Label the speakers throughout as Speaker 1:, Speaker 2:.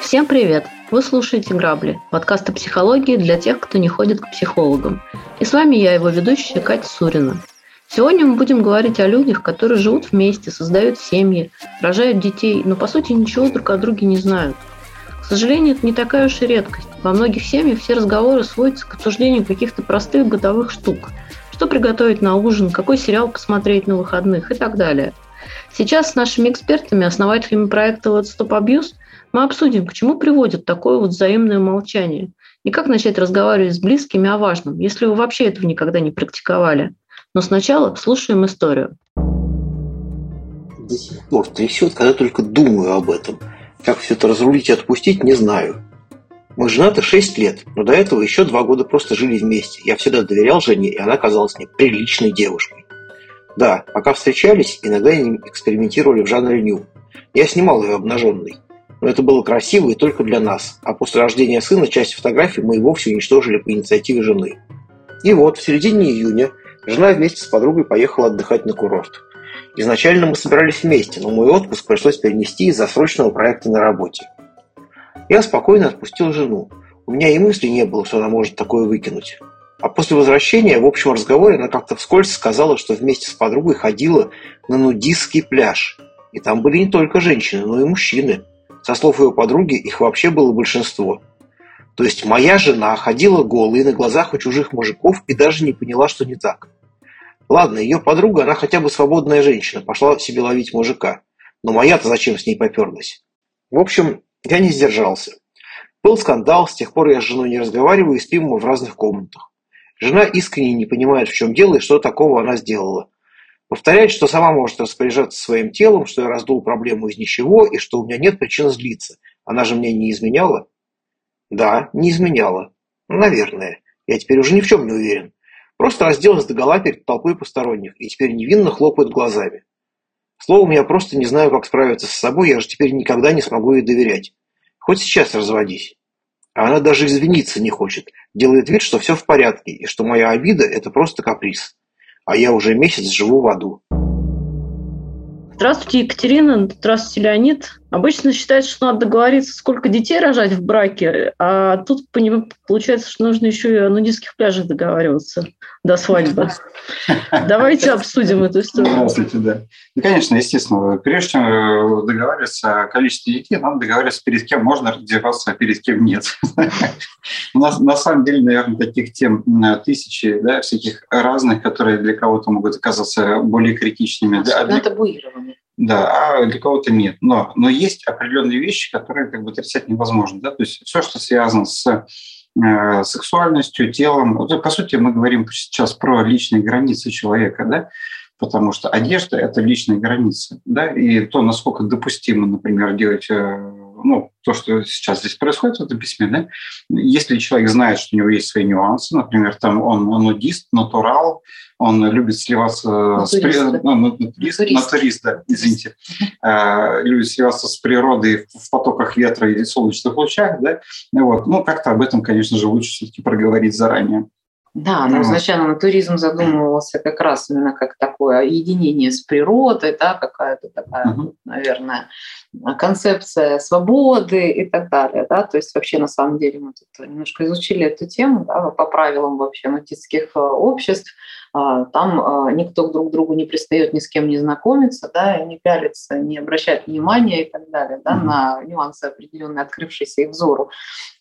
Speaker 1: Всем привет! Вы слушаете «Грабли» – подкаст о психологии для тех, кто не ходит к психологам. И с вами я, его ведущая Катя Сурина. Сегодня мы будем говорить о людях, которые живут вместе, создают семьи, рожают детей, но по сути ничего друг о друге не знают. К сожалению, это не такая уж и редкость. Во многих семьях все разговоры сводятся к обсуждению каких-то простых бытовых штук. Что приготовить на ужин, какой сериал посмотреть на выходных и так далее. Сейчас с нашими экспертами, основателями проекта «Вот Stop Abuse» Мы обсудим, к чему приводит такое вот взаимное молчание и как начать разговаривать с близкими о важном, если вы вообще этого никогда не практиковали. Но сначала слушаем историю.
Speaker 2: До сих пор трясет, когда только думаю об этом. Как все это разрулить и отпустить, не знаю. Мы женаты 6 лет, но до этого еще два года просто жили вместе. Я всегда доверял Жене, и она казалась мне приличной девушкой. Да, пока встречались, иногда экспериментировали в жанре ню. Я снимал ее обнаженной. Но это было красиво и только для нас. А после рождения сына часть фотографий мы и вовсе уничтожили по инициативе жены. И вот, в середине июня жена вместе с подругой поехала отдыхать на курорт. Изначально мы собирались вместе, но мой отпуск пришлось перенести из-за срочного проекта на работе. Я спокойно отпустил жену. У меня и мысли не было, что она может такое выкинуть. А после возвращения в общем разговоре она как-то вскользь сказала, что вместе с подругой ходила на нудистский пляж. И там были не только женщины, но и мужчины – со слов ее подруги, их вообще было большинство. То есть моя жена ходила голой на глазах у чужих мужиков и даже не поняла, что не так. Ладно, ее подруга, она хотя бы свободная женщина, пошла себе ловить мужика. Но моя-то зачем с ней поперлась? В общем, я не сдержался. Был скандал, с тех пор я с женой не разговариваю и спим мы в разных комнатах. Жена искренне не понимает, в чем дело и что такого она сделала. Повторяет, что сама может распоряжаться своим телом, что я раздул проблему из ничего и что у меня нет причин злиться. Она же мне не изменяла? Да, не изменяла. Наверное. Я теперь уже ни в чем не уверен. Просто разделась догола перед толпой посторонних и теперь невинно хлопает глазами. Словом, я просто не знаю, как справиться с собой, я же теперь никогда не смогу ей доверять. Хоть сейчас разводись. А она даже извиниться не хочет. Делает вид, что все в порядке, и что моя обида – это просто каприз а я уже месяц живу в аду.
Speaker 1: Здравствуйте, Екатерина. Здравствуйте, Леонид. Обычно считается, что надо договориться, сколько детей рожать в браке, а тут получается, что нужно еще и о нудистских пляжах договариваться до свадьбы. Давайте обсудим эту историю.
Speaker 3: Здравствуйте, да. Ну, конечно, естественно, прежде чем э, договариваться о количестве детей, надо договариваться, перед кем можно раздеваться, а перед кем нет. У нас на самом деле, наверное, таких тем тысячи, да, всяких разных, которые для кого-то могут оказаться более критичными.
Speaker 1: Особенно табуированные.
Speaker 3: Да, а для кого-то нет. Но, но есть определенные вещи, которые как бы отрицать невозможно. Да? То есть все, что связано с э, сексуальностью, телом. Вот, по сути, мы говорим сейчас про личные границы человека, да? потому что одежда – это личные границы. Да? И то, насколько допустимо, например, делать э, ну, то, что сейчас здесь происходит в этом письме, да, если человек знает, что у него есть свои нюансы, например, там он нудист, натурал, он любит сливаться
Speaker 1: натурист,
Speaker 3: с ну, натурист, натурист. натурист, да, извините, э, любит сливаться с природой в потоках ветра или солнечных лучах, да, вот, ну, как-то об этом, конечно же, лучше все-таки проговорить заранее.
Speaker 4: Да, но изначально туризм задумывался как раз именно как такое единение с природой, да, какая-то такая, наверное, концепция свободы и так далее, да, то есть вообще на самом деле мы тут немножко изучили эту тему, да, по правилам вообще нудистских э, обществ, там а, никто друг к другу не пристает, ни с кем не знакомится, да, не пялится, не обращает внимания и так далее, да, mm-hmm. на нюансы определенные, открывшиеся их взору.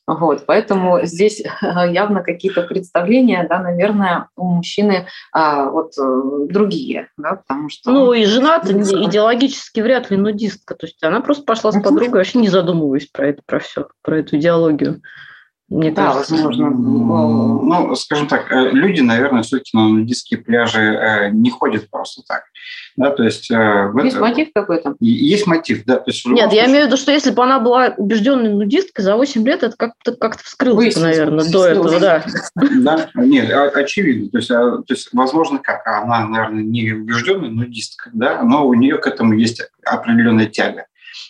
Speaker 4: Вот, поэтому здесь явно какие-то представления, да, наверное, у мужчины а, вот э, другие, да, потому что...
Speaker 1: Ну, и жена идеологически вряд ли нудистка, то есть она просто пошла с подругой, вообще не задумываясь про это, про все, про эту идеологию.
Speaker 3: Мне да, кажется, возможно. Ну, скажем так, э, люди, наверное, все-таки на нудистские пляжи э, не ходят просто так. Да, то есть,
Speaker 4: э, есть это... мотив какой-то?
Speaker 3: Есть мотив, да. То есть,
Speaker 1: Нет, случае... я имею в виду, что если бы она была убежденной нудисткой, за 8 лет это как-то как вскрылось, наверное, до этого, да.
Speaker 3: Да, нет, очевидно. То есть, а, то есть, возможно, как она, наверное, не убежденная нудистка, да, но у нее к этому есть определенная тяга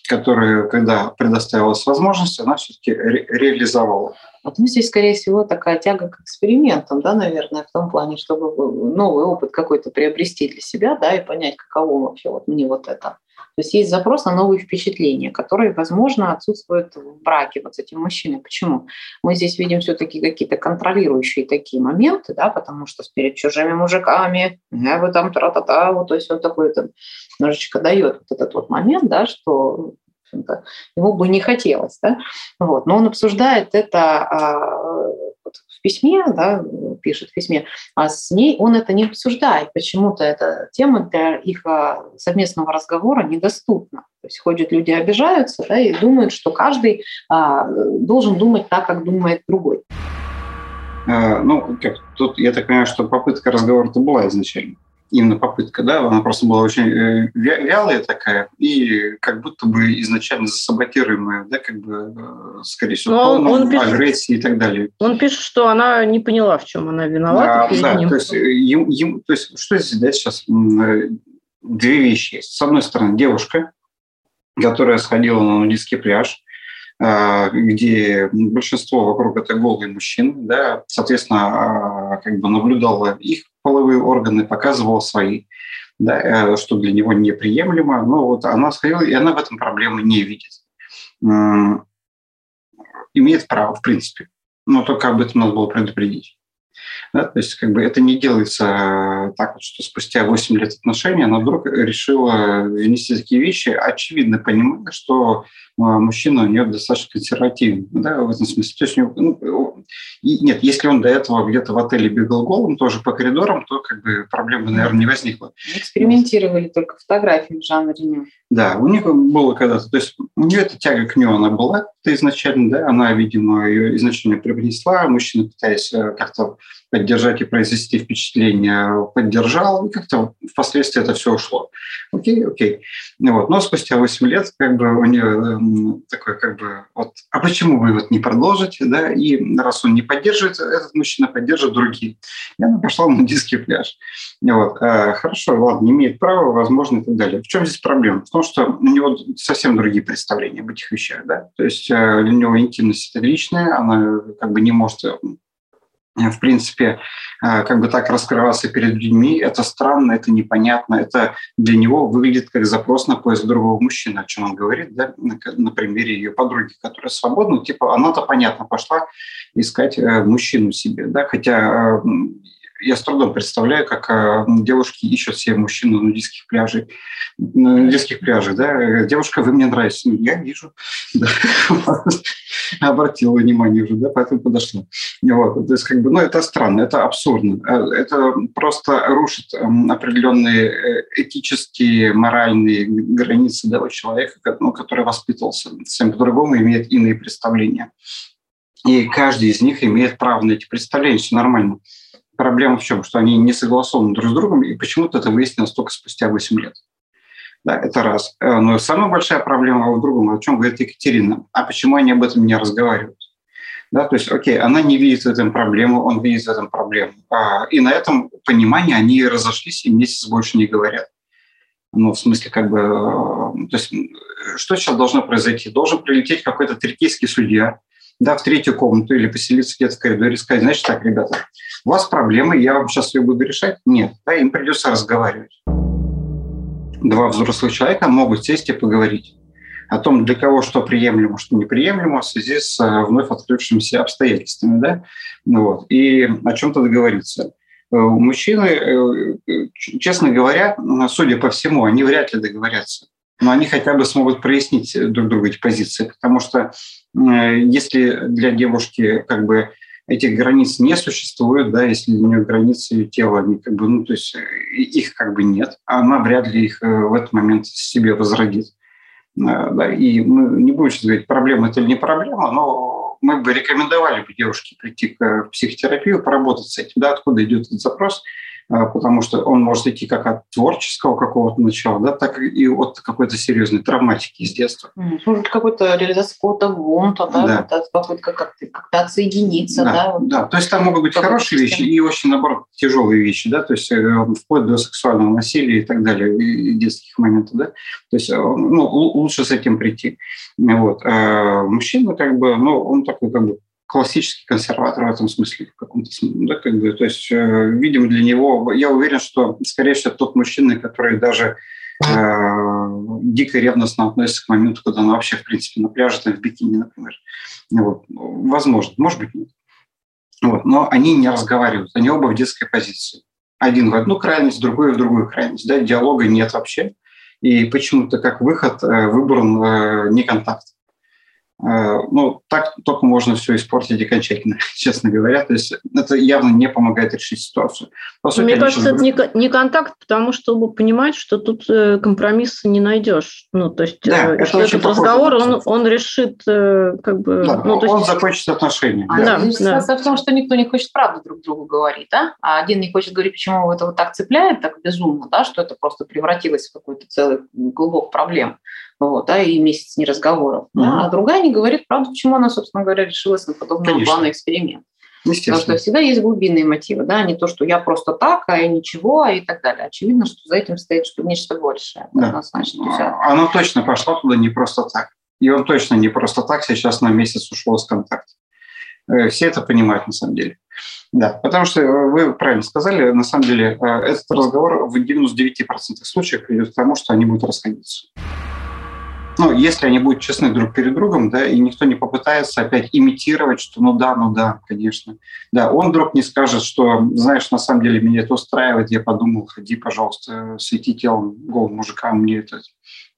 Speaker 3: которую, когда предоставилась возможность, она все-таки ре- реализовала.
Speaker 4: Вот, ну, здесь, скорее всего, такая тяга к экспериментам, да, наверное, в том плане, чтобы новый опыт какой-то приобрести для себя, да, и понять, каково вообще вот мне вот это. То есть есть запрос на новые впечатления, которые, возможно, отсутствуют в браке вот с этим мужчиной. Почему? Мы здесь видим все-таки какие-то контролирующие такие моменты, да, потому что перед чужими мужиками, я бы там тра-та-та, вот, то есть он такой это немножечко дает вот этот вот момент, да, что ему бы не хотелось. Да? Вот. Но он обсуждает это а, письме, да, пишет в письме, а с ней он это не обсуждает. Почему-то эта тема для их а, совместного разговора недоступна. То есть ходят люди, обижаются да, и думают, что каждый а, должен думать так, как думает другой.
Speaker 3: А, ну, как, тут я так понимаю, что попытка разговора-то была изначально именно попытка, да, она просто была очень э, вялая такая и как будто бы изначально засаботируемая, да, как бы, э, скорее всего, он, он пишет, агрессии и так далее.
Speaker 1: Он пишет, что она не поняла, в чем она виновата
Speaker 3: а, перед да, ним. То есть, э, им, им, то есть что здесь, да, сейчас две вещи есть. С одной стороны, девушка, которая сходила на нудистский пляж, где большинство вокруг это голые мужчины, да, соответственно, как бы наблюдала их половые органы, показывала свои, да, э, что для него неприемлемо. Но вот она сходила, и она в этом проблемы не видит. Имеет право, в принципе. Но только об этом надо было предупредить. Да, то есть как бы это не делается так, вот, что спустя 8 лет отношений она вдруг решила внести такие вещи, очевидно понимая, что а, мужчина у нее достаточно консервативный, да, в этом смысле. То есть, ну, и нет, если он до этого где-то в отеле бегал голым, тоже по коридорам, то как бы проблемы, наверное, не возникло.
Speaker 4: Экспериментировали только фотографии в жанре ню.
Speaker 3: Да, у них было когда-то, то есть у нее эта тяга к ню, она была изначально, да, она, видимо, ее изначально привнесла, мужчина, пытаясь э, как-то поддержать и произвести впечатление, поддержал, и как-то впоследствии это все ушло. Окей, окей. Вот. Но спустя 8 лет как бы у нее эм, такой как бы вот, а почему вы вот не продолжите, да, и раз он не поддерживает, этот мужчина поддержит другие. И она пошла на нудистский пляж. Вот. А, хорошо, ладно, имеет права, возможно, и так далее. В чем здесь проблема? В том, что у него совсем другие представления об этих вещах, да, то есть э, для него интимность это личная, она как бы не может Э, в принципе, э, как бы так раскрываться перед людьми, это странно, это непонятно, это для него выглядит как запрос на поиск другого мужчины, о чем он говорит, да, на, на примере ее подруги, которая свободна, типа она-то, понятно, пошла искать э, мужчину себе, да, хотя я с трудом представляю, как э, девушки ищут себе мужчин на нудистских пляжах. На нудистских пляжах, да. Девушка, вы мне нравитесь. Ну, я вижу. Обратила внимание уже, да, поэтому подошла. Вот. То есть, как бы, ну, это странно, это абсурдно. Э, это просто рушит эм, определенные э, этические, моральные границы да, человека, ну, который воспитывался совсем по-другому, имеет иные представления. И каждый из них имеет право на эти представления, все нормально. Проблема в чем? Что они не согласованы друг с другом, и почему-то это выяснилось только спустя 8 лет. Да, это раз. Э, но самая большая проблема в другом, о чем говорит Екатерина. А почему они об этом не разговаривают? Да, то есть, окей, она не видит в этом проблему, он видит в этом проблему. А, и на этом понимании они разошлись и месяц больше не говорят. Ну, в смысле, как бы, э, то есть, что сейчас должно произойти? Должен прилететь какой-то трикийский судья, да, в третью комнату или поселиться где-то в коридоре и сказать, значит так, ребята, у вас проблемы, я вам сейчас ее буду решать. Нет, да, им придется разговаривать. Два взрослых человека могут сесть и поговорить о том, для кого что приемлемо, что неприемлемо в связи с э, вновь открывшимися обстоятельствами, да, вот, и о чем-то договориться. Э, мужчины, э, честно говоря, судя по всему, они вряд ли договорятся но они хотя бы смогут прояснить друг другу эти позиции, потому что если для девушки как бы этих границ не существует, да, если у нее границы ее тела, они как бы, ну, то есть их как бы нет, а она вряд ли их э, в этот момент себе возродит. Э, да, и мы не будем сейчас говорить, проблема это или не проблема, но мы бы рекомендовали бы девушке прийти к психотерапию, поработать с этим, да, откуда идет этот запрос – потому что он может идти как от творческого какого-то начала, да, так и от какой-то серьезной травматики из детства.
Speaker 4: Может, какой-то реализация какого-то бунта, да, да. Попытка как-то, как-то отсоединиться. Да,
Speaker 3: да, вот. да, то есть там могут быть хорошие вещи и очень, наоборот, тяжелые вещи, да, то есть э, вплоть до сексуального насилия и так далее, и детских моментов, да, то есть э, ну, лучше с этим прийти. Вот. А мужчина как бы, ну, он такой как бы классический консерватор в этом смысле, в каком-то смысле, да, как бы, то есть, э, видимо, для него, я уверен, что, скорее всего, тот мужчина, который даже э, дико ревностно относится к моменту, когда он вообще, в принципе, на пляже, там, в бикини, например. Вот. Возможно, может быть, нет. Вот. Но они не разговаривают, они оба в детской позиции. Один в одну крайность, другой в другую крайность. Да? Диалога нет вообще. И почему-то как выход э, выбран э, не контакт. Э, ну, так только можно все испортить окончательно, честно говоря. То есть это явно не помогает решить ситуацию.
Speaker 1: По сути, Мне кажется, это не, не контакт, потому чтобы понимать, что тут э, компромисса не найдешь. Ну, то есть да, э, что этот разговор, он, он решит как бы...
Speaker 3: Да,
Speaker 1: ну,
Speaker 3: то есть... Он закончит отношения.
Speaker 4: А да, да. Ситуация в том, что никто не хочет правду друг другу говорить, да? А один не хочет говорить, почему его это вот так цепляет, так безумно, да, что это просто превратилось в какой-то целый глубокий проблем вот, да, и месяц не разговоров. Mm-hmm. Да, а другая не говорит правду, почему она, собственно говоря, решилась на подобный план эксперимент. Потому что всегда есть глубинные мотивы, да, не то, что я просто так, а я ничего, и так далее. Очевидно, что за этим стоит что нечто большее.
Speaker 3: Да. Однозначно. Она точно пошла туда не просто так. И он точно не просто так сейчас на месяц ушел с контакта. Э, все это понимают на самом деле. Да, потому что вы правильно сказали, на самом деле э, этот разговор в 99% случаев приведет к тому, что они будут расходиться ну, если они будут честны друг перед другом, да, и никто не попытается опять имитировать, что ну да, ну да, конечно. Да, он вдруг не скажет, что, знаешь, на самом деле меня это устраивает, я подумал, ходи, пожалуйста, свети телом голым мужикам, мне это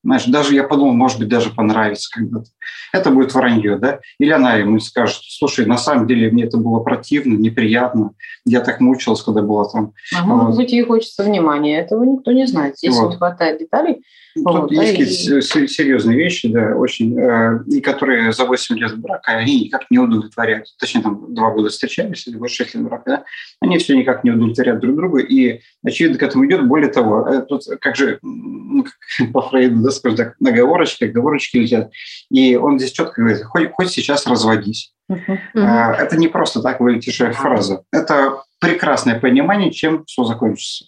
Speaker 3: знаешь, даже я подумал, может быть, даже понравится когда-то. Это будет вранье, да? Или она ему скажет, слушай, на самом деле мне это было противно, неприятно, я так мучилась, когда была там.
Speaker 4: А вот. может быть, ей хочется внимания, этого никто не знает. Здесь вот. не хватает деталей.
Speaker 3: Тут вот, есть какие-то и... серьезные вещи, да, очень, э, и которые за 8 лет брака, они никак не удовлетворяют. Точнее, там два года встречались, или 6 лет брака, да? Они все никак не удовлетворяют друг друга, и, очевидно, к этому идет. Более того, э, тут как же, ну, как по Фрейду, да, скажем так, наговорочки, оговорочки летят. И он здесь четко говорит, хоть, хоть сейчас разводись. Uh-huh. Это не просто так вылетевшая фраза. Это прекрасное понимание, чем все закончится.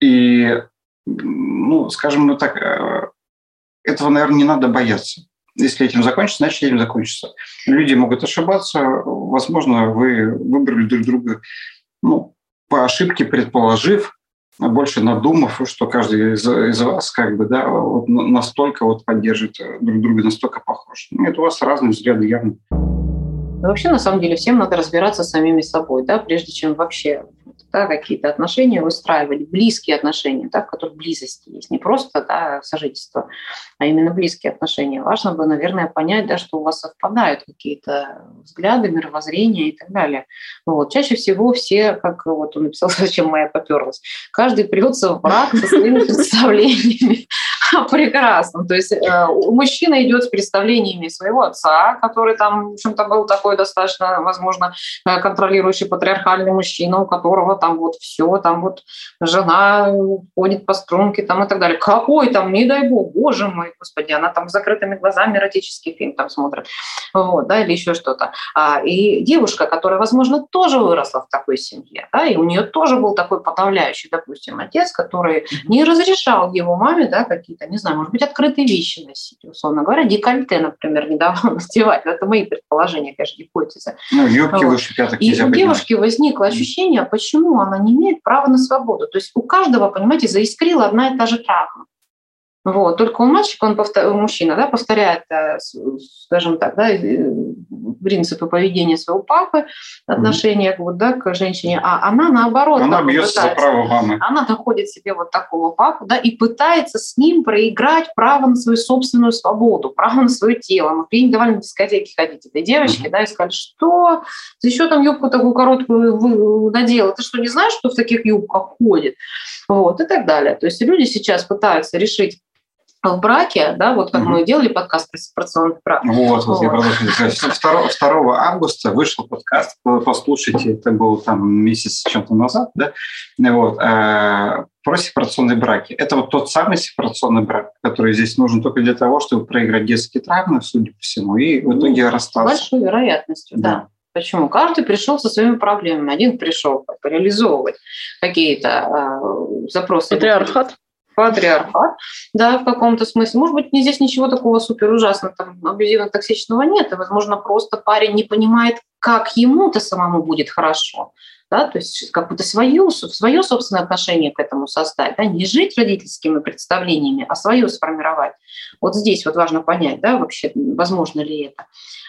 Speaker 3: И, ну, скажем ну так, э, этого, наверное, не надо бояться. Если этим закончится, значит, этим закончится. Люди могут ошибаться. Возможно, вы выбрали друг друга ну, по ошибке, предположив, больше надумав, что каждый из, из вас как бы, да, вот настолько вот поддержит э, друг друга, настолько похож. Ну, это у вас разные взгляды явно.
Speaker 4: Но вообще, на самом деле, всем надо разбираться с самими собой, да, прежде чем вообще да, какие-то отношения выстраивать, близкие отношения, да, в которых близость есть, не просто да, сожительство, а именно близкие отношения. Важно бы, наверное, понять, да, что у вас совпадают какие-то взгляды, мировоззрения и так далее. Вот. Чаще всего все, как вот он написал, зачем моя поперлась, каждый придется в брак со своими представлениями прекрасно. То есть э, мужчина идет с представлениями своего отца, который там, в общем-то, был такой достаточно, возможно, э, контролирующий патриархальный мужчина, у которого там вот все, там вот жена ходит по струнке там и так далее. Какой там, не дай бог, боже мой, господи, она там с закрытыми глазами эротический фильм там смотрит, вот, да, или еще что-то. А, и девушка, которая, возможно, тоже выросла в такой семье, да, и у нее тоже был такой подавляющий, допустим, отец, который не разрешал его маме, да, какие-то, не знаю, может быть, открытые вещи носить, условно говоря, декольте, например, не давал надевать. Это мои предположения, конечно, гипотезы.
Speaker 3: Ну, юбки вот. выше пяток
Speaker 4: И у девушки возникло ощущение, почему почему она не имеет права на свободу. То есть у каждого, понимаете, заискрила одна и та же травма. Вот. Только у мальчика, он повтор... мужчина, да, повторяет, э, скажем так, да, э, принципы поведения своего папы, отношения mm-hmm. вот, да, к женщине, а она наоборот.
Speaker 3: Она бьется за право мамы.
Speaker 4: Она находит себе вот такого папу, да, и пытается с ним проиграть право на свою собственную свободу, право на свое тело. Мы давали на дискотеки ходить этой девочке, mm-hmm. да, и сказали, что ты еще там юбку такую короткую надела, ты что, не знаешь, что в таких юбках ходит? Вот, и так далее. То есть люди сейчас пытаются решить в браке, да, вот как угу. мы делали подкаст про сепарационный брак.
Speaker 3: Вот, вот, вот. я продолжу. 2, 2 августа вышел подкаст, послушайте, это был там месяц чем-то назад, да, вот, э, про сепарационные браки. Это вот тот самый сепарационный брак, который здесь нужен только для того, чтобы проиграть детские травмы, судя по всему, и в итоге ну, расстаться.
Speaker 4: С большой вероятностью, да. да. Почему? Каждый пришел со своими проблемами. Один пришел реализовывать какие-то э, запросы.
Speaker 1: Патриархат
Speaker 4: патриархат, да, в каком-то смысле. Может быть, здесь ничего такого супер ужасного, там, абьюзивно-токсичного нет, и, возможно, просто парень не понимает, как ему-то самому будет хорошо да, то есть какое-то свое, свое собственное отношение к этому создать, да, не жить родительскими представлениями, а свое сформировать. Вот здесь вот важно понять, да, вообще, возможно ли это.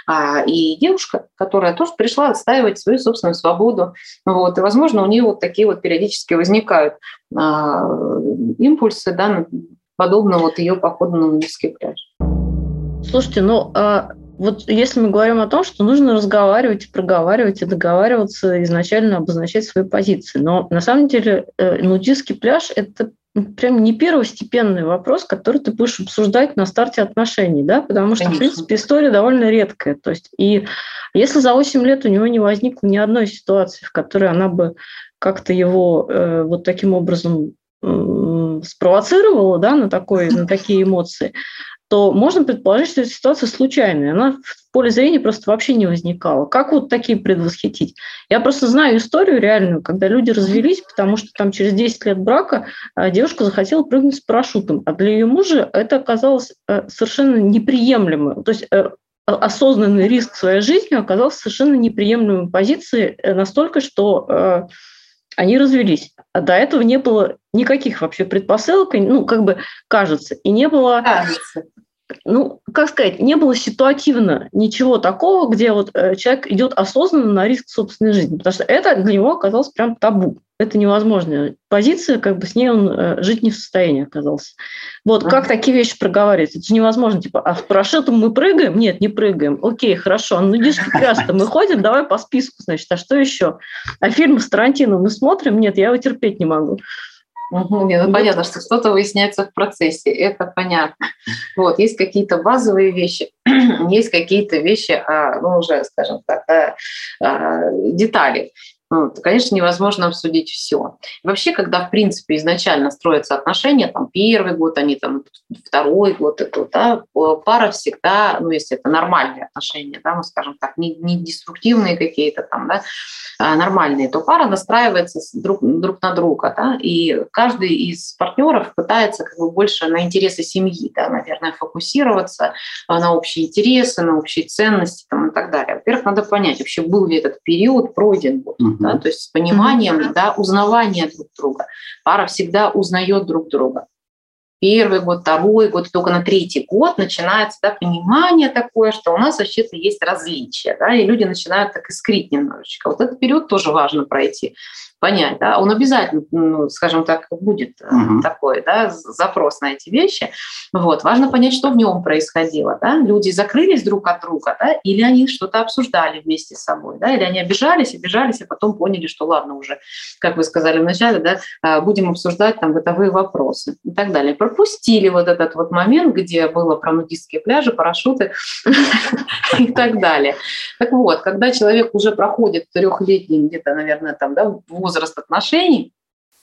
Speaker 4: А, и девушка, которая тоже пришла отстаивать свою собственную свободу, вот, и, возможно, у нее вот такие вот периодически возникают а, импульсы, да, подобно вот ее походу на нудистский пляж.
Speaker 1: Слушайте, ну, а вот если мы говорим о том, что нужно разговаривать, проговаривать и договариваться, изначально обозначать свои позиции. Но на самом деле э, нудистский пляж – это прям не первостепенный вопрос, который ты будешь обсуждать на старте отношений, да, потому что, Конечно. в принципе, история довольно редкая. То есть, и если за 8 лет у него не возникло ни одной ситуации, в которой она бы как-то его э, вот таким образом э, спровоцировала, да, на, такой, на такие эмоции, то можно предположить, что эта ситуация случайная. Она в поле зрения просто вообще не возникала. Как вот такие предвосхитить? Я просто знаю историю реальную, когда люди развелись, потому что там через 10 лет брака а, девушка захотела прыгнуть с парашютом, а для ее мужа это оказалось э, совершенно неприемлемо. То есть э, осознанный риск своей жизни оказался совершенно неприемлемой позицией э, настолько, что они развелись. А до этого не было никаких вообще предпосылок, ну, как бы кажется, и не было... Кажется. Ну, как сказать, не было ситуативно ничего такого, где вот э, человек идет осознанно на риск собственной жизни, потому что это для него оказалось прям табу это невозможно. Позиция, как бы с ней он э, жить не в состоянии оказался. Вот, как такие вещи проговаривать? Это же невозможно. Типа, а в парашютом мы прыгаем? Нет, не прыгаем. Окей, хорошо. Ну, идешь прекрасно. Мы ходим, давай по списку, значит. А что еще? А фильмы с Тарантино мы смотрим? Нет, я его терпеть не могу.
Speaker 4: Угу, нет, ну, понятно, что что-то выясняется в процессе, это понятно. Вот, есть какие-то базовые вещи, есть какие-то вещи, а, ну, уже, скажем так, а, детали. Ну, конечно, невозможно обсудить все. вообще, когда, в принципе, изначально строятся отношения, там, первый год, они там, второй год, это, да, пара всегда, ну, если это нормальные отношения, да, мы скажем так, не, не деструктивные какие-то там, да, а нормальные, то пара настраивается друг, друг на друга, да, и каждый из партнеров пытается как бы больше на интересы семьи, да, наверное, фокусироваться а, на общие интересы, на общие ценности там, и так далее. Во-первых, надо понять, вообще был ли этот период пройден, вот, да, то есть с пониманием, mm-hmm. да, узнавания друг друга. Пара всегда узнает друг друга. Первый год, второй год, только на третий год начинается да, понимание такое, что у нас вообще-то есть различия, да, и люди начинают так искрить немножечко. Вот этот период тоже важно пройти понять, да, он обязательно, ну, скажем так, будет угу. такой, да, запрос на эти вещи. Вот, важно понять, что в нем происходило, да, люди закрылись друг от друга, да, или они что-то обсуждали вместе с собой, да, или они обижались, обижались, а потом поняли, что ладно уже, как вы сказали вначале, да, а, будем обсуждать там бытовые вопросы и так далее. Пропустили вот этот вот момент, где было про нудистские пляжи, парашюты и так далее. Так вот, когда человек уже проходит трехлетний где-то, наверное, там, да, возраст отношений,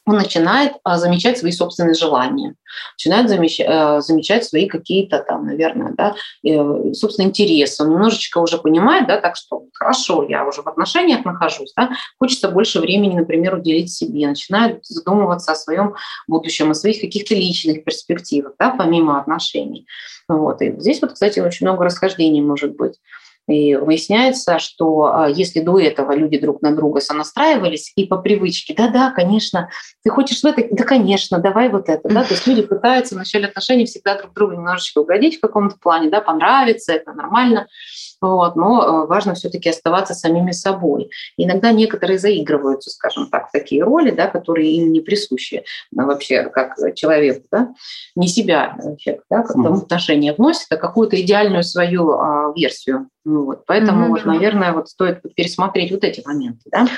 Speaker 4: он начинает а, замечать свои собственные желания, начинает замечать, а, замечать свои какие-то там, наверное, да, э, собственные интересы. Он немножечко уже понимает, да, так что хорошо, я уже в отношениях нахожусь, да, хочется больше времени, например, уделить себе, начинает задумываться о своем будущем, о своих каких-то личных перспективах, да, помимо отношений. Вот. И здесь вот, кстати, очень много расхождений может быть. И выясняется, что а, если до этого люди друг на друга сонастраивались и по привычке, да-да, конечно, ты хочешь в это, да, конечно, давай вот это, да, то есть люди пытаются в начале отношений всегда друг другу немножечко угодить в каком-то плане, да, понравиться, это нормально, вот, но э, важно все-таки оставаться самими собой. Иногда некоторые заигрываются, скажем так, в такие роли, да, которые им не присущи ну, вообще как человеку, да, не себя человек, да, к этому отношение вносит, а какую-то идеальную свою а, версию. Ну вот, поэтому, mm-hmm. вот, наверное, вот стоит пересмотреть вот эти моменты, да.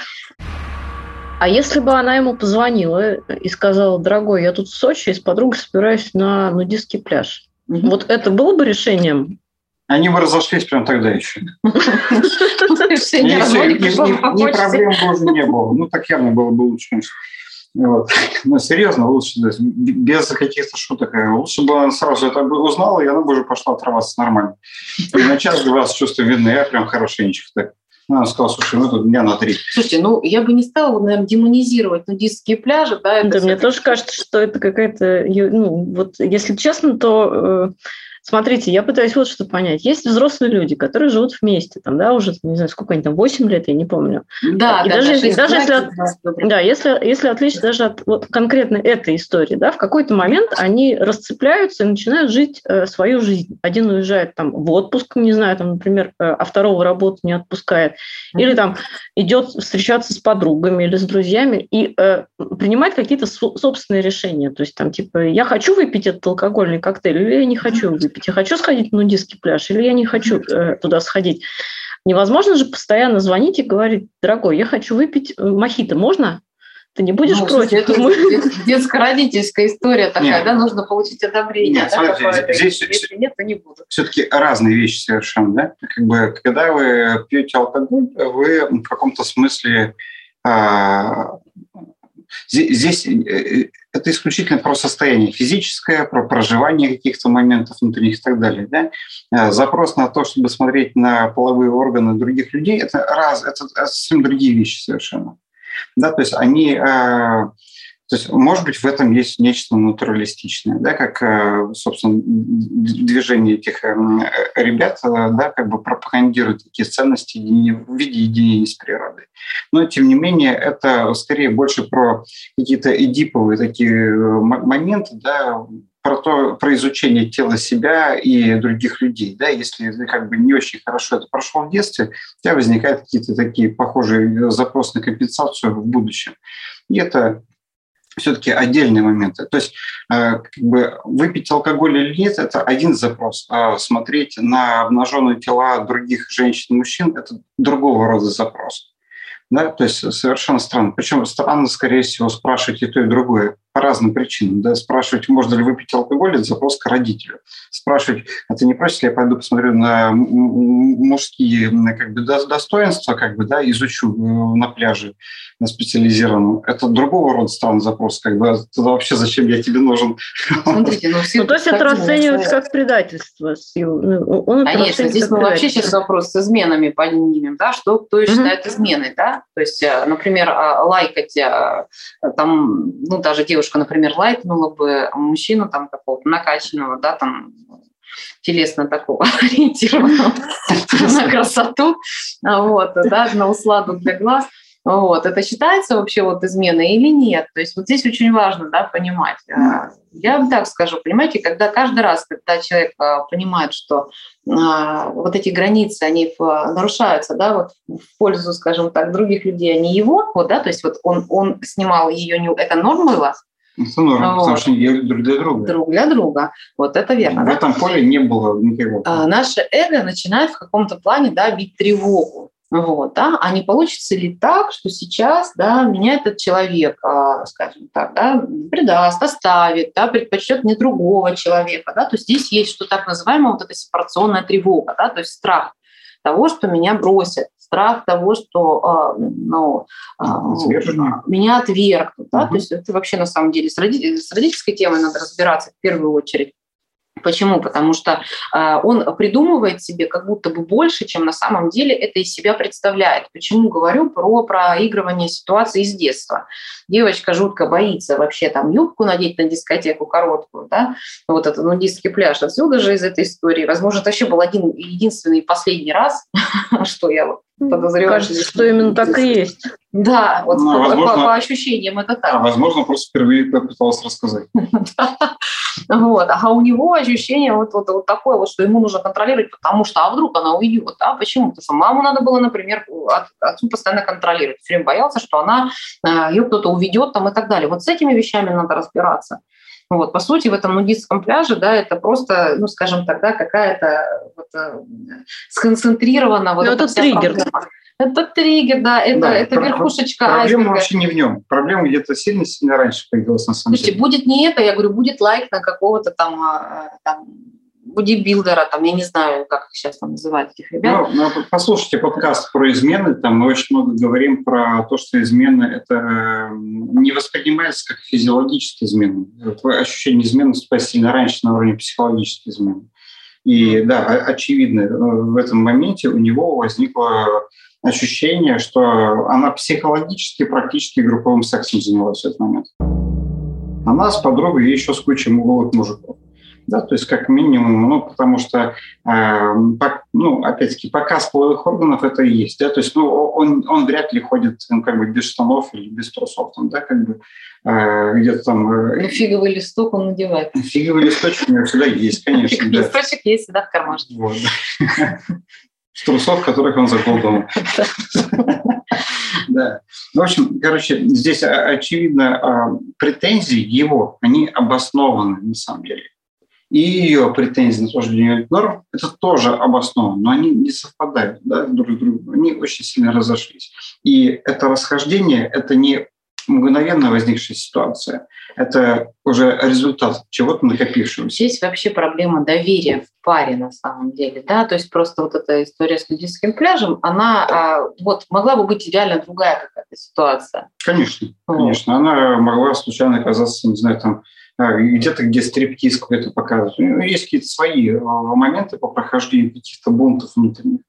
Speaker 1: А если бы она ему позвонила и сказала, дорогой, я тут в Сочи и с подругой собираюсь на нудистский пляж, mm-hmm. вот это было бы решением
Speaker 3: они бы разошлись прям тогда еще. Ни проблем тоже не было. Ну, так явно было бы лучше. Вот. Ну, серьезно, лучше, без каких-то шуток. Лучше бы она сразу это бы узнала, и она бы уже пошла отрываться нормально. И на час-два с чувством вины я прям хорошенечко так Она сказала, слушай, ну тут дня на три.
Speaker 4: Слушайте, ну я бы не стала, наверное, демонизировать нудистские пляжи.
Speaker 1: Да, да мне тоже кажется, что это какая-то... Ну, вот если честно, то э, Смотрите, я пытаюсь вот что понять. Есть взрослые люди, которые живут вместе, там, да, уже, не знаю, сколько они там, 8 лет, я не помню.
Speaker 4: Да,
Speaker 1: и
Speaker 4: да,
Speaker 1: даже,
Speaker 4: да,
Speaker 1: если, даже если, от, да, если, если отличить даже от вот конкретно этой истории, да, в какой-то момент они расцепляются и начинают жить э, свою жизнь. Один уезжает там в отпуск, не знаю, там, например, э, а второго работу не отпускает, mm-hmm. или там идет встречаться с подругами или с друзьями и э, принимать какие-то собственные решения. То есть там типа, я хочу выпить этот алкогольный коктейль или я не хочу выпить выпить. Я хочу сходить на нудистский пляж или я не хочу э, туда сходить. Невозможно же постоянно звонить и говорить, дорогой, я хочу выпить э, мохито, можно? Ты не будешь ну, против?
Speaker 4: Это детско-родительская история такая, нет. да, нужно получить одобрение. Нет, да, смотрите,
Speaker 3: здесь Если нет, то не буду. Все-таки разные вещи совершенно, да? Как бы, когда вы пьете алкоголь, вы в каком-то смысле а, Здесь э, э, это исключительно про состояние физическое, про проживание каких-то моментов внутренних и так далее. Да? Э, запрос на то, чтобы смотреть на половые органы других людей, это раз, это совсем другие вещи совершенно. Да, то есть они то есть, может быть, в этом есть нечто натуралистичное, да, как, э, собственно, движение этих ребят, э, да, как бы пропагандирует такие ценности в виде единения с природой. Но, тем не менее, это скорее больше про какие-то эдиповые такие э, моменты, да, про то, про изучение тела себя и других людей. Да, если как бы не очень хорошо это прошло в детстве, у тебя возникают какие-то такие похожие запросы на компенсацию в будущем. И это все-таки отдельные моменты. То есть э, как бы выпить алкоголь или нет – это один запрос. А смотреть на обнаженные тела других женщин и мужчин – это другого рода запрос. Да? То есть совершенно странно. Причем странно, скорее всего, спрашивать и то, и другое по разным причинам. Да? Спрашивать, можно ли выпить алкоголь, это запрос к родителю. Спрашивать, а ты не просишь, я пойду посмотрю на мужские как бы, достоинства, как бы, да, изучу э, на пляже на специализированном. Это другого рода странный запрос. Как бы, тогда вообще зачем я тебе нужен?
Speaker 1: Смотрите, ну, все ну, то есть это расценивается как предательство.
Speaker 4: Ну, он Конечно, здесь мы вообще сейчас вопрос с изменами поднимем, да, что кто считает изменой, да, то есть, э, например, а, лайкать э, там, ну, даже девушка девушка, например, лайкнула бы мужчину там какого-то накачанного, да, там телесно такого ориентированного на красоту, вот, да, на усладу для глаз – вот, это считается вообще вот изменой или нет? То есть вот здесь очень важно да, понимать. А, я так скажу, понимаете, когда каждый раз, когда человек а, понимает, что а, вот эти границы, они нарушаются, да, вот в пользу, скажем так, других людей, а не его, вот, да, то есть вот он, он снимал ее, не, это норм было,
Speaker 3: норм, вот. потому что они друг для друга.
Speaker 4: Друг для друга. Вот это верно.
Speaker 3: В да? этом поле не было никакого.
Speaker 4: А, наше эго начинает в каком-то плане да, бить тревогу. Вот, да? А не получится ли так, что сейчас да, меня этот человек, а, скажем так, да, предаст, оставит, да, предпочтет не другого человека. Да? То есть здесь есть что так называемая вот эта сепарационная тревога, да? то есть страх того, что меня бросят, страх того, что а, ну, а, меня отвергнут. Да? Угу. То есть это вообще на самом деле с родительской темой надо разбираться в первую очередь. Почему? Потому что э, он придумывает себе как будто бы больше, чем на самом деле это из себя представляет. Почему говорю про проигрывание ситуации из детства? Девочка жутко боится вообще там юбку надеть на дискотеку короткую, да, вот этот нудистский пляж. Отсюда же из этой истории, возможно, это вообще был один единственный последний раз, что я подозреваю.
Speaker 1: Кажется, что именно так и есть.
Speaker 4: Да, вот ну, по, возможно, по, по ощущениям это так.
Speaker 3: А возможно, просто впервые попыталась рассказать.
Speaker 4: Вот. А у него ощущение вот, вот, вот такое, вот, что ему нужно контролировать, потому что, а вдруг она уйдет, да? Почему? Потому что маму надо было, например, от, отцу постоянно контролировать. Все время боялся, что она, э, ее кто-то уведет там и так далее. Вот с этими вещами надо разбираться. Вот, по сути, в этом нудистском пляже, да, это просто, ну, скажем так, да, какая-то вот, э, сконцентрирована вот
Speaker 1: Но ну, это триггер.
Speaker 4: Проблема. Это триггер, да, это, да, это про- верхушечка
Speaker 3: Проблема айсберга. вообще не в нем. Проблема где-то сильно-сильно раньше появилась на самом
Speaker 4: Слушайте, деле. будет не это, я говорю, будет лайк на какого-то там, а, там бодибилдера, там, я не знаю, как их сейчас там называют, этих ребят.
Speaker 3: Ну, ну, послушайте подкаст про измены, там мы очень много говорим про то, что измены это э, не воспринимается как физиологические измены. Ощущение измены наступает сильно раньше на уровне психологических измен. И да, очевидно, э, в этом моменте у него возникла ощущение, что она психологически практически групповым сексом занималась в этот момент. Она с подругой и еще с кучей уголовых мужиков да, то есть как минимум, ну, потому что, э, по, ну, опять-таки, показ половых органов это и есть, да, то есть, ну, он, он вряд ли ходит, ну, как бы без штанов или без трусов, там, да, как бы э, где-то там...
Speaker 4: Э, ну, фиговый листок он надевает.
Speaker 3: Фиговый листочек у него всегда есть, конечно,
Speaker 4: Фиговый да. листочек есть всегда в кармашке. Вот,
Speaker 3: да. С трусов, которых он заколдовал. Да. Ну, в общем, короче, здесь очевидно а, претензии его, они обоснованы на самом деле и ее претензии на осуждение норм, это тоже обосновано, но они не совпадают да, друг с другом, они очень сильно разошлись. И это расхождение – это не мгновенно возникшая ситуация. Это уже результат чего-то накопившегося.
Speaker 4: Здесь вообще проблема доверия в паре на самом деле. Да? То есть просто вот эта история с нудистским пляжем, она а, вот, могла бы быть реально другая какая-то ситуация.
Speaker 3: Конечно, вот. конечно. Она могла случайно оказаться, не знаю, там где-то, где стриптиз какой-то показывают. Ну, есть какие-то свои э, моменты по прохождению каких-то бунтов внутренних.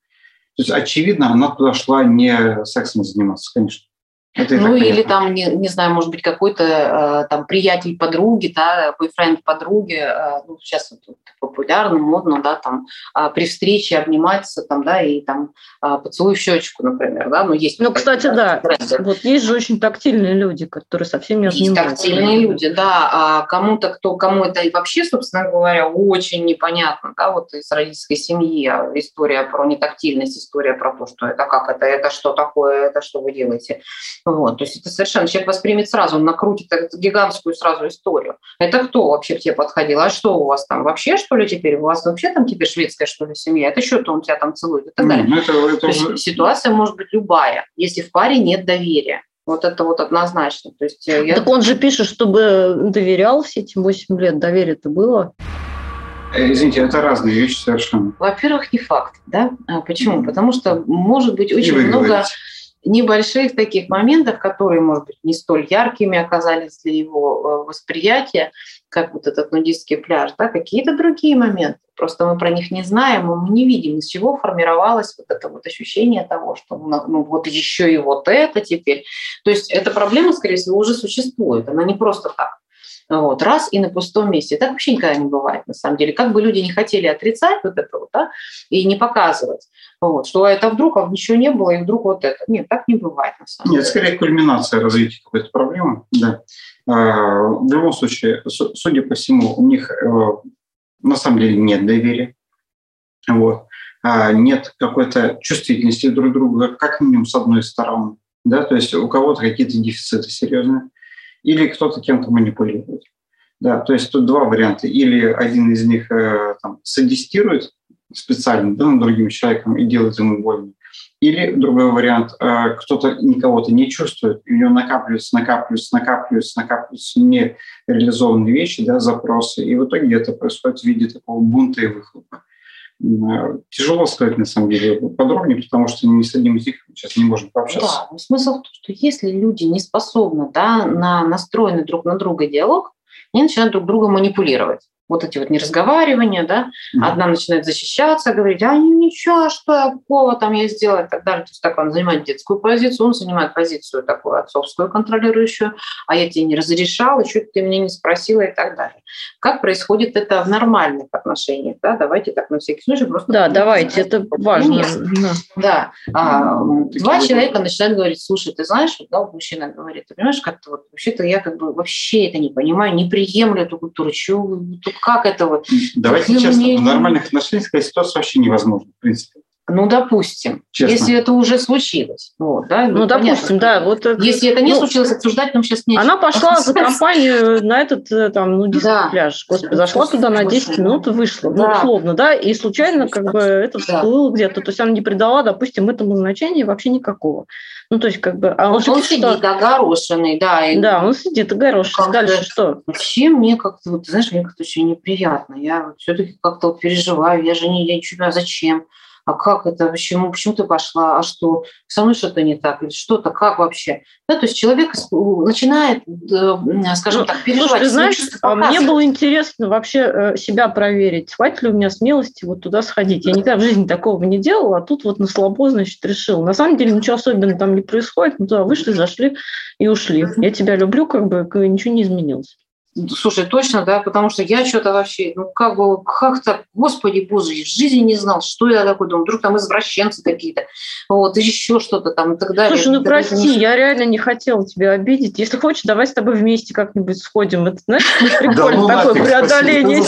Speaker 3: То есть, очевидно, она туда шла не сексом заниматься, конечно.
Speaker 4: Это ну или там, не, не знаю, может быть, какой-то э, там приятель подруги, да, бойфренд подруги, э, ну, сейчас вот, популярно, модно, да, там э, при встрече обниматься, там, да, и там э, поцелуй в щечку, например, да,
Speaker 1: ну есть. Ну, кстати, да, тренды. вот есть же очень тактильные люди, которые совсем не
Speaker 4: есть тактильные люди, да, а кому-то, кто, кому это и вообще, собственно говоря, очень непонятно, да, вот из родительской семьи а история про нетактильность, история про то, что это как это, это что такое, это что вы делаете вот, то есть это совершенно человек воспримет сразу, он накрутит эту гигантскую сразу историю. Это кто вообще к тебе подходил? А что у вас там вообще, что ли, теперь? У вас вообще там теперь шведская, что ли, семья? Это что-то он тебя там целует и так далее. Ну, это, это... То есть ситуация может быть любая, если в паре нет доверия. Вот это вот однозначно. То есть
Speaker 1: э, я... Так он же пишет, чтобы доверял все эти 8 лет. Доверие-то было.
Speaker 3: Э, извините, это разные вещи совершенно.
Speaker 4: Во-первых, не факт, да? А почему? Потому что может быть очень много говорите небольших таких моментов, которые, может быть, не столь яркими оказались для его э, восприятия, как вот этот нудистский пляж, да, какие-то другие моменты. Просто мы про них не знаем, мы не видим, из чего формировалось вот это вот ощущение того, что ну, ну вот еще и вот это теперь. То есть эта проблема, скорее всего, уже существует, она не просто так. Вот, раз и на пустом месте. Так вообще никогда не бывает, на самом деле. Как бы люди не хотели отрицать вот это вот, да, и не показывать, вот, что это вдруг, а ничего не было, и вдруг вот это. Нет, так не бывает, на самом
Speaker 3: Нет, деле. скорее кульминация развития какой-то проблемы, да. А, в любом случае, судя по всему, у них э, на самом деле нет доверия, вот. А, нет какой-то чувствительности друг к другу, как минимум с одной стороны, да, то есть у кого-то какие-то дефициты серьезные или кто-то кем-то манипулирует. Да, то есть тут два варианта. Или один из них э, там, садистирует специально да, над другим человеком и делает ему больно. Или другой вариант, э, кто-то никого-то не чувствует, и у него накапливаются, накапливаются, накапливаются, накапливаются нереализованные вещи, да, запросы, и в итоге это происходит в виде такого бунта и выхлопа. Э, тяжело сказать, на самом деле, подробнее, потому что ни с одним из них сейчас не можем пообщаться.
Speaker 4: Да, смысл в том, что если люди не способны да, на настроенный друг на друга диалог, они начинают друг друга манипулировать вот эти вот неразговаривания, да, mm-hmm. одна начинает защищаться, говорить, а ничего, что такого там я сделала и так далее. То есть так он занимает детскую позицию, он занимает позицию такую отцовскую контролирующую, а я тебе не разрешал, еще ты меня не спросила и так далее. Как происходит это в нормальных отношениях, да, давайте так на всякий случай просто...
Speaker 1: Да, давайте, это важно.
Speaker 4: Да, да. А, два человека начинают говорить, слушай, ты знаешь, да, мужчина говорит, ты понимаешь, как-то вот вообще-то я как бы вообще это не понимаю, не приемлю эту культуру, чего как это вот?
Speaker 3: Давайте честно, в нормальных отношениях такая ситуация вообще невозможна, в принципе.
Speaker 4: Ну, допустим, Честно. если это уже случилось. Вот, да,
Speaker 1: ну, ну допустим, да. Вот,
Speaker 4: если это не ну, случилось, обсуждать нам сейчас нечего.
Speaker 1: Она пошла за компанию на этот э, там, ну, да. пляж. Господи, зашла туда на 10 минут и вышла. Ну, да. Ну, условно, да, и случайно как бы это всплыло да. где-то. То есть она не придала, допустим, этому значения вообще никакого. Ну, то есть, как бы...
Speaker 4: А он, он сидит что... огорошенный, да.
Speaker 1: И... Да, он сидит огорошенный. Дальше что?
Speaker 4: Вообще мне как-то, вот, знаешь, мне как-то очень неприятно. Я все-таки как-то вот переживаю. Я же не... Я, а зачем? А как это, почему, почему ты пошла, а что, со мной что-то не так, или что-то, как вообще. Да, то есть человек начинает, скажем ну, так, переживать. Слушай,
Speaker 1: ты знаешь, а мне было интересно вообще э, себя проверить, хватит ли у меня смелости вот туда сходить. Я никогда в жизни такого не делала, а тут вот на слабо, значит, решил. На самом деле ничего особенного там не происходит, мы туда вышли, зашли и ушли. Я тебя люблю, как бы ничего не изменилось.
Speaker 4: Слушай, точно, да, потому что я что-то вообще, ну как бы, как так, господи боже, в жизни не знал, что я такой думаю, вдруг там извращенцы какие-то, вот, и еще что-то там и так далее.
Speaker 1: Слушай, ну прости, не... я реально не хотела тебя обидеть. Если хочешь, давай с тобой вместе как-нибудь сходим. Это, знаешь, прикольно такое преодоление.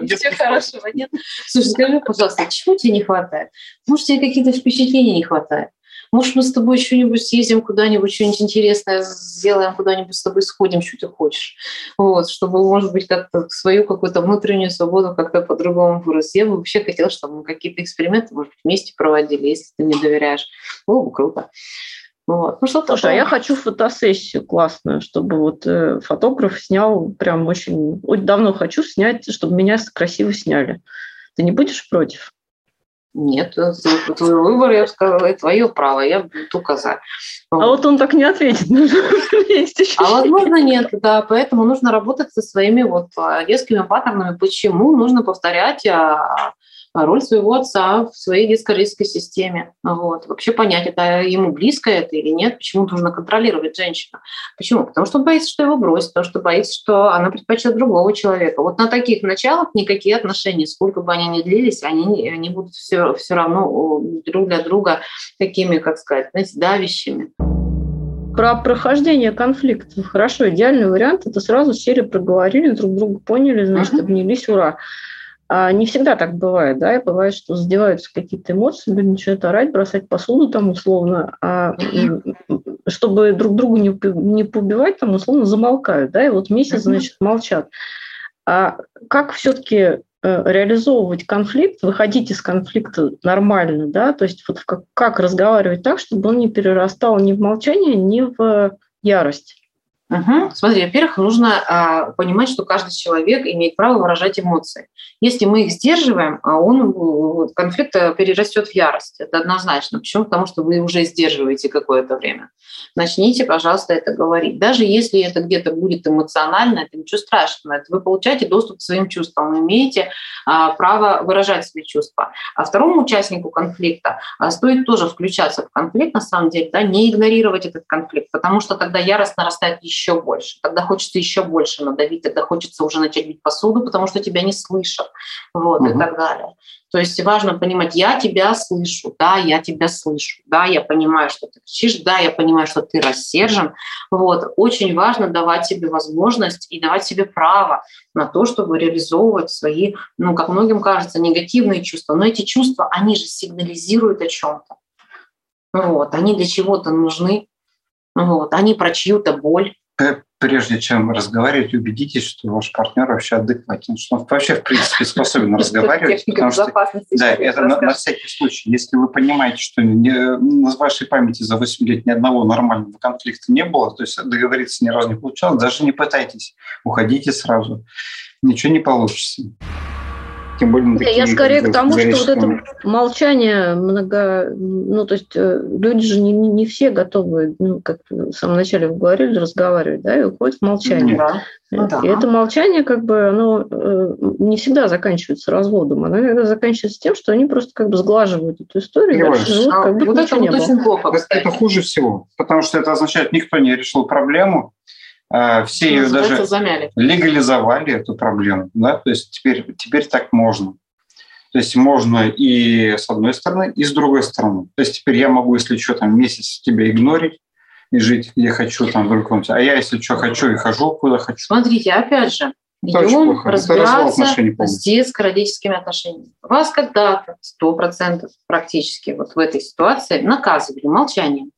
Speaker 4: Ничего хорошего нет. Слушай, скажи, пожалуйста, чего тебе не хватает? Может, тебе какие-то впечатления не хватает? Может, мы с тобой что-нибудь съездим куда-нибудь, что-нибудь интересное сделаем, куда-нибудь с тобой сходим, что ты хочешь. Вот, чтобы, может быть, как-то свою какую-то внутреннюю свободу как-то по-другому выразить. Я бы вообще хотела, чтобы мы какие-то эксперименты, может быть, вместе проводили, если ты мне доверяешь. Было бы круто.
Speaker 1: Вот. Ну, что Слушай, а я хочу фотосессию классную, чтобы вот э, фотограф снял прям очень... Очень давно хочу снять, чтобы меня красиво сняли. Ты не будешь против?
Speaker 4: Нет, твой выбор, я бы сказала, это твое право, я только за.
Speaker 1: А вот он так не ответит.
Speaker 4: А возможно нет, да, поэтому нужно работать со своими вот а, детскими паттернами. Почему нужно повторять а, роль своего отца в своей детско-родительской системе. Вот. Вообще понять, это ему близко это или нет, почему нужно контролировать женщину. Почему? Потому что он боится, что его бросит, потому что боится, что она предпочтет другого человека. Вот на таких началах никакие отношения, сколько бы они ни длились, они, они будут все, все равно друг для друга такими, как сказать, знаете, давящими.
Speaker 1: Про прохождение конфликтов. Хорошо, идеальный вариант – это сразу серию проговорили, друг друга поняли, значит, uh-huh. обнялись, ура. А не всегда так бывает, да, и бывает, что задеваются какие-то эмоции, люди начинают орать, бросать посуду там условно, а чтобы друг друга не, не побивать, там условно замолкают, да, и вот месяц, значит, молчат. А как все-таки э, реализовывать конфликт, выходить из конфликта нормально, да, то есть вот как, как разговаривать так, чтобы он не перерастал ни в молчание, ни в ярость?
Speaker 4: Угу. Смотри, во-первых, нужно а, понимать, что каждый человек имеет право выражать эмоции. Если мы их сдерживаем, а он конфликт э, перерастет в ярость. Это однозначно. Почему? Потому что вы уже сдерживаете какое-то время. Начните, пожалуйста, это говорить. Даже если это где-то будет эмоционально, это ничего страшного. Это вы получаете доступ к своим чувствам, вы имеете а, право выражать свои чувства. А второму участнику конфликта а, стоит тоже включаться в конфликт, на самом деле, да, не игнорировать этот конфликт, потому что тогда ярость нарастает еще еще больше. Тогда хочется еще больше надавить, тогда хочется уже начать бить посуду, потому что тебя не слышат, вот, угу. и так далее. То есть важно понимать, я тебя слышу, да, я тебя слышу, да, я понимаю, что ты кричишь, да, я понимаю, что ты рассержен. Вот. Очень важно давать себе возможность и давать себе право на то, чтобы реализовывать свои, ну, как многим кажется, негативные чувства. Но эти чувства, они же сигнализируют о чем-то. Вот. Они для чего-то нужны. Вот. Они про чью-то боль
Speaker 3: прежде чем разговаривать, убедитесь, что ваш партнер вообще адекватен, что он вообще, в принципе, способен разговаривать. Потому что, да, это на, на всякий случай. Если вы понимаете, что не, на вашей памяти за 8 лет ни одного нормального конфликта не было, то есть договориться ни разу не получалось, даже не пытайтесь, уходите сразу. Ничего не получится
Speaker 1: тем более на такие Я скорее к тому, что вот это молчание много, ну то есть э, люди же не, не все готовы, ну, как в самом начале вы говорили, разговаривать, да, и уходят в молчание. Да. Ну, да. И это молчание, как бы, оно э, не всегда заканчивается разводом, оно иногда заканчивается тем, что они просто как бы сглаживают эту историю, и дальше живут,
Speaker 3: как будто вот это вот очень плохо. Это, это хуже всего, потому что это означает, никто не решил проблему, а, все ее даже замяли. легализовали эту проблему, да, то есть теперь, теперь так можно. То есть можно и с одной стороны, и с другой стороны. То есть теперь я могу, если что, там месяц тебя игнорить и жить где хочу, там, в другом А я, если что хочу, и хожу куда хочу.
Speaker 4: Смотрите, опять же, идем разбираться с детско-родительскими отношениями. Вас когда-то, сто процентов практически вот в этой ситуации наказывали молчанием.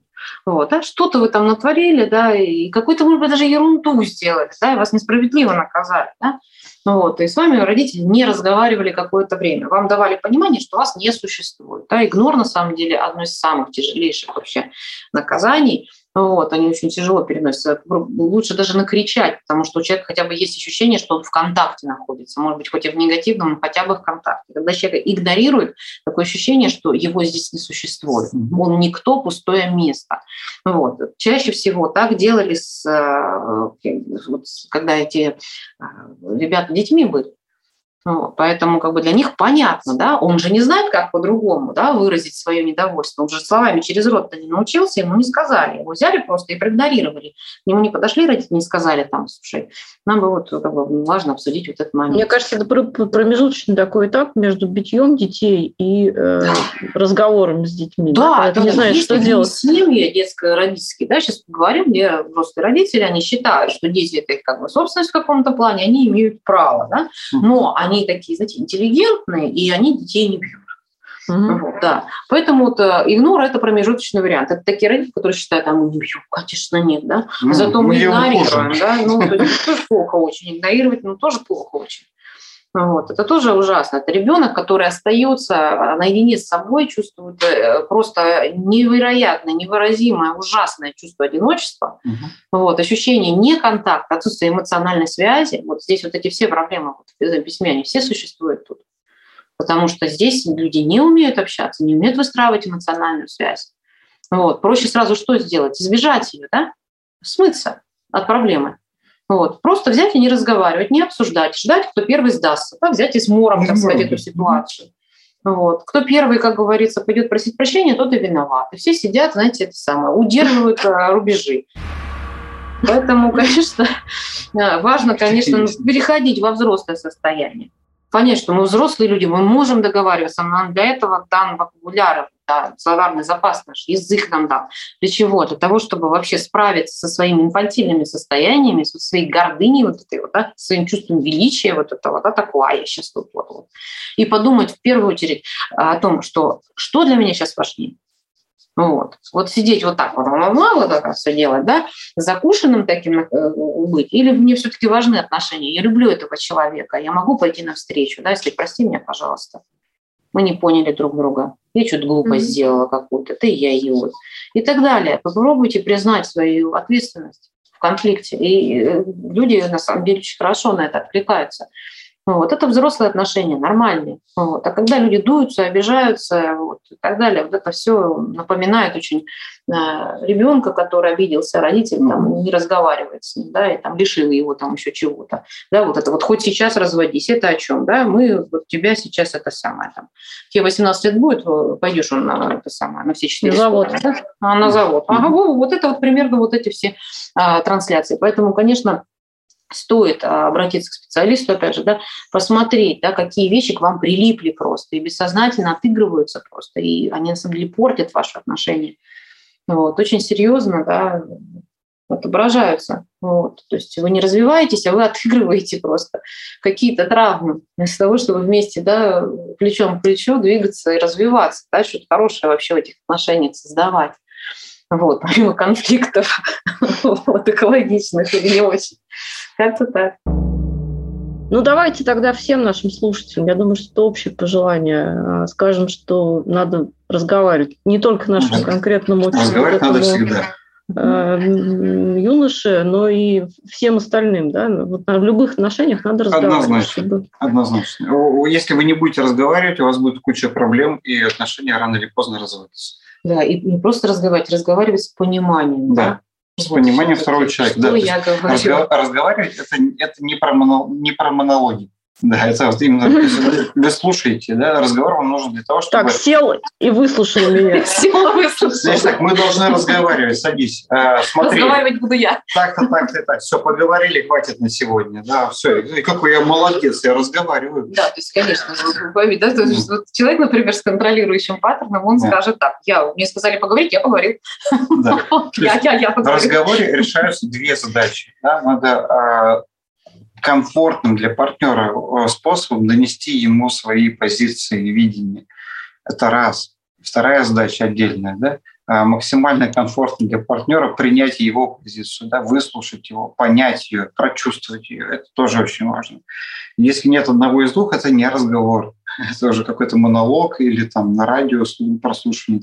Speaker 4: Вот, а что-то вы там натворили, да, и какую-то, может быть, даже ерунду сделали, да, и вас несправедливо наказали, да. Ну вот, и с вами родители не разговаривали какое-то время. Вам давали понимание, что вас не существует. Да? Игнор, на самом деле, одно из самых тяжелейших вообще наказаний. Вот, они очень тяжело переносятся. Лучше даже накричать, потому что у человека хотя бы есть ощущение, что он в контакте находится. Может быть, хоть и в негативном, но хотя бы в контакте. Когда человек игнорирует, такое ощущение, что его здесь не существует. Он никто, пустое место. Вот. Чаще всего так делали, с, э, когда эти э, ребята детьми были. Вот, поэтому как бы для них понятно, да, он же не знает, как по-другому да, выразить свое недовольство. Он же словами через рот-то не научился, ему не сказали. Его взяли просто и проигнорировали. К нему не подошли родители, не сказали там, слушай, нам бы вот как бы, важно обсудить вот этот момент.
Speaker 1: Мне кажется, это промежуточный такой этап между битьем детей и э, да. разговором с детьми.
Speaker 4: Да, да? не знаю, что делать. Семьи детско-родительские, да, сейчас поговорим, где взрослые родители, они считают, что дети это их как бы собственность в каком-то плане, они имеют право, да, но они они такие, знаете, интеллигентные, и они детей не бьют. Угу. Вот, да. Поэтому вот, э, игнор – это промежуточный вариант. Это такие родители, которые считают, а мы не бьем. Конечно, нет. Да? Ну, Зато мы игнорируем. Да? Ну, то есть, тоже плохо очень. Игнорировать, ну, тоже плохо очень. Вот. Это тоже ужасно. Это ребенок, который остается а, наедине с собой, чувствует э, просто невероятное, невыразимое, ужасное чувство одиночества, угу. вот, ощущение неконтакта, отсутствие эмоциональной связи. Вот здесь вот эти все проблемы вот, в письме, они все существуют тут. Потому что здесь люди не умеют общаться, не умеют выстраивать эмоциональную связь. Вот. Проще сразу что сделать? Избежать ее, да? смыться от проблемы. Вот. Просто взять и не разговаривать, не обсуждать, ждать, кто первый сдастся, да, взять и с мором, так сказать, эту ситуацию. Вот. Кто первый, как говорится, пойдет просить прощения, тот и виноват. И все сидят, знаете, это самое, удерживают э, рубежи. Поэтому, конечно, э, важно, конечно, переходить во взрослое состояние. Понять, что мы взрослые люди, мы можем договариваться, нам для этого дан вокабуляр, да, словарный запас наш, язык нам дал. Для чего? Для того, чтобы вообще справиться со своими инфантильными состояниями, со своей гордыней вот этой вот, да, своим чувством величия вот этого, да, такого, а я сейчас тут вот, вот. И подумать в первую очередь о том, что, что для меня сейчас важнее. Вот. вот сидеть вот так вот, вот так все делать, да, закушенным таким э, быть, или мне все-таки важны отношения, я люблю этого человека, я могу пойти навстречу, да, если прости меня, пожалуйста мы не поняли друг друга. Я что-то глупость mm-hmm. сделала какую-то, ты я ее. И так далее. Попробуйте признать свою ответственность в конфликте. И э, люди, на самом деле, очень хорошо на это откликаются. Вот. Это взрослые отношения, нормальные. Вот. А когда люди дуются, обижаются вот, и так далее, вот это все напоминает очень э, ребенка, который обиделся, родитель там, не разговаривает с ним, да, и там лишил его там еще чего-то. Да, вот это вот хоть сейчас разводись, это о чем, да, мы, вот тебя сейчас это самое там. Тебе 18 лет будет, пойдешь он на это самое, на все четыре.
Speaker 1: На завод. Да?
Speaker 4: А, на завод. Ага, вот это вот примерно вот эти все а, трансляции. Поэтому, конечно, стоит а, обратиться к специалисту, опять же, да, посмотреть, да, какие вещи к вам прилипли просто и бессознательно отыгрываются просто, и они на самом деле портят ваши отношения. Вот, очень серьезно, да, отображаются. Вот. То есть вы не развиваетесь, а вы отыгрываете просто какие-то травмы вместо того, чтобы вместе да, плечом к плечу двигаться и развиваться, да, что-то хорошее вообще в этих отношениях создавать вот, помимо конфликтов вот, экологичных или не очень. Как-то так.
Speaker 1: Ну, давайте тогда всем нашим слушателям, я думаю, что это общее пожелание, а, скажем, что надо разговаривать не только нашему конкретному
Speaker 3: Разговаривать надо всегда
Speaker 1: а, юноше, но и всем остальным. Да? Вот в любых отношениях надо разговаривать.
Speaker 3: Однозначно. Чтобы... Однозначно. Если вы не будете разговаривать, у вас будет куча проблем, и отношения рано или поздно разводятся.
Speaker 4: Да, и не просто разговаривать, разговаривать с пониманием.
Speaker 3: Да. да? Пониманием второго человека.
Speaker 4: Что да. я говорю? Разго-
Speaker 3: разговаривать это, это не, про моно, не про монологи. Да, это вот именно, вы слушаете, да, разговор вам нужен для того, чтобы...
Speaker 1: Так, сел и выслушал меня.
Speaker 4: Сел и выслушал.
Speaker 3: Значит так, мы должны разговаривать, садись, э, смотри.
Speaker 4: Разговаривать буду я.
Speaker 3: Так-то, так-то, так, все, поговорили, хватит на сегодня, да, все. И какой я молодец, я разговариваю.
Speaker 4: Да, то есть, конечно, да, то есть, вот человек, например, с контролирующим паттерном, он да. скажет так, я, мне сказали поговорить, я поговорил.
Speaker 3: Да. я, я, я поговорил. В разговоре решаются две задачи. Да? Надо а, комфортным для партнера э, способом донести ему свои позиции и видения. Это раз. Вторая задача отдельная, да, а, максимально комфортно для партнера принять его позицию, да, выслушать его, понять ее, прочувствовать ее. Это тоже очень важно. Если нет одного из двух, это не разговор. это уже какой-то монолог или там на радио прослушивание.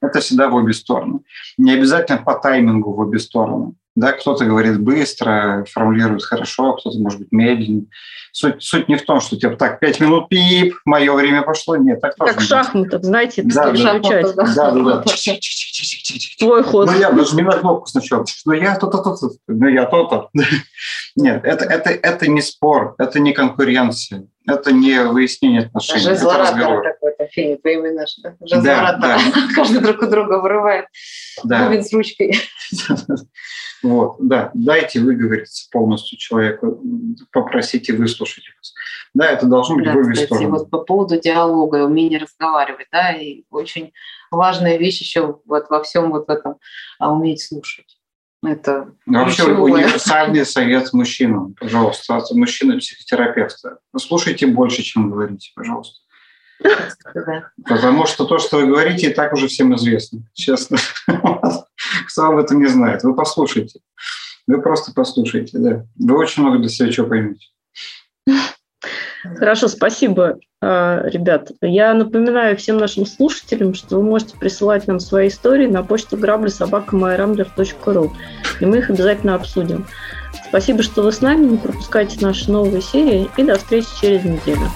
Speaker 3: Это всегда в обе стороны. Не обязательно по таймингу в обе стороны. Да, кто-то говорит быстро, формулирует хорошо, кто-то, может быть, медленно. Суть, суть не в том, что типа так, пять минут пип, мое время пошло. Нет, так
Speaker 1: Как в шахматах, знаете, да,
Speaker 3: да,
Speaker 1: шахматах,
Speaker 3: да, да, да, да.
Speaker 1: Твой ход.
Speaker 3: Ну, я нажми на кнопку сначала. Ну, я то-то, то-то. Ну, я то-то. Нет, это, это, это не спор, это не конкуренция, это не выяснение отношений.
Speaker 4: Жизлорадор какой-то фильм, именно что. Жизлорадор. Да, да. Каждый друг у друга вырывает да. бубен с ручкой.
Speaker 3: Вот, да, дайте выговориться полностью человеку, попросите выслушать вас. Да, это должно быть да, в обе кстати, стороны.
Speaker 4: Вот по поводу диалога и умения разговаривать, да, и очень важная вещь еще вот во всем вот этом а, уметь слушать. Это
Speaker 3: ну, Вообще универсальный совет мужчинам, пожалуйста, от мужчины-психотерапевта. Слушайте больше, чем говорите, пожалуйста. Потому что то, что вы говорите, и так уже всем известно, честно. Кто об этом не знает. Вы послушайте. Вы просто послушайте, да. Вы очень много для себя чего поймете.
Speaker 1: Хорошо, спасибо, а, ребят. Я напоминаю всем нашим слушателям, что вы можете присылать нам свои истории на почту грабли собакамайрамблер.ру, и мы их обязательно обсудим. Спасибо, что вы с нами, не пропускайте наши новые серии, и до встречи через неделю.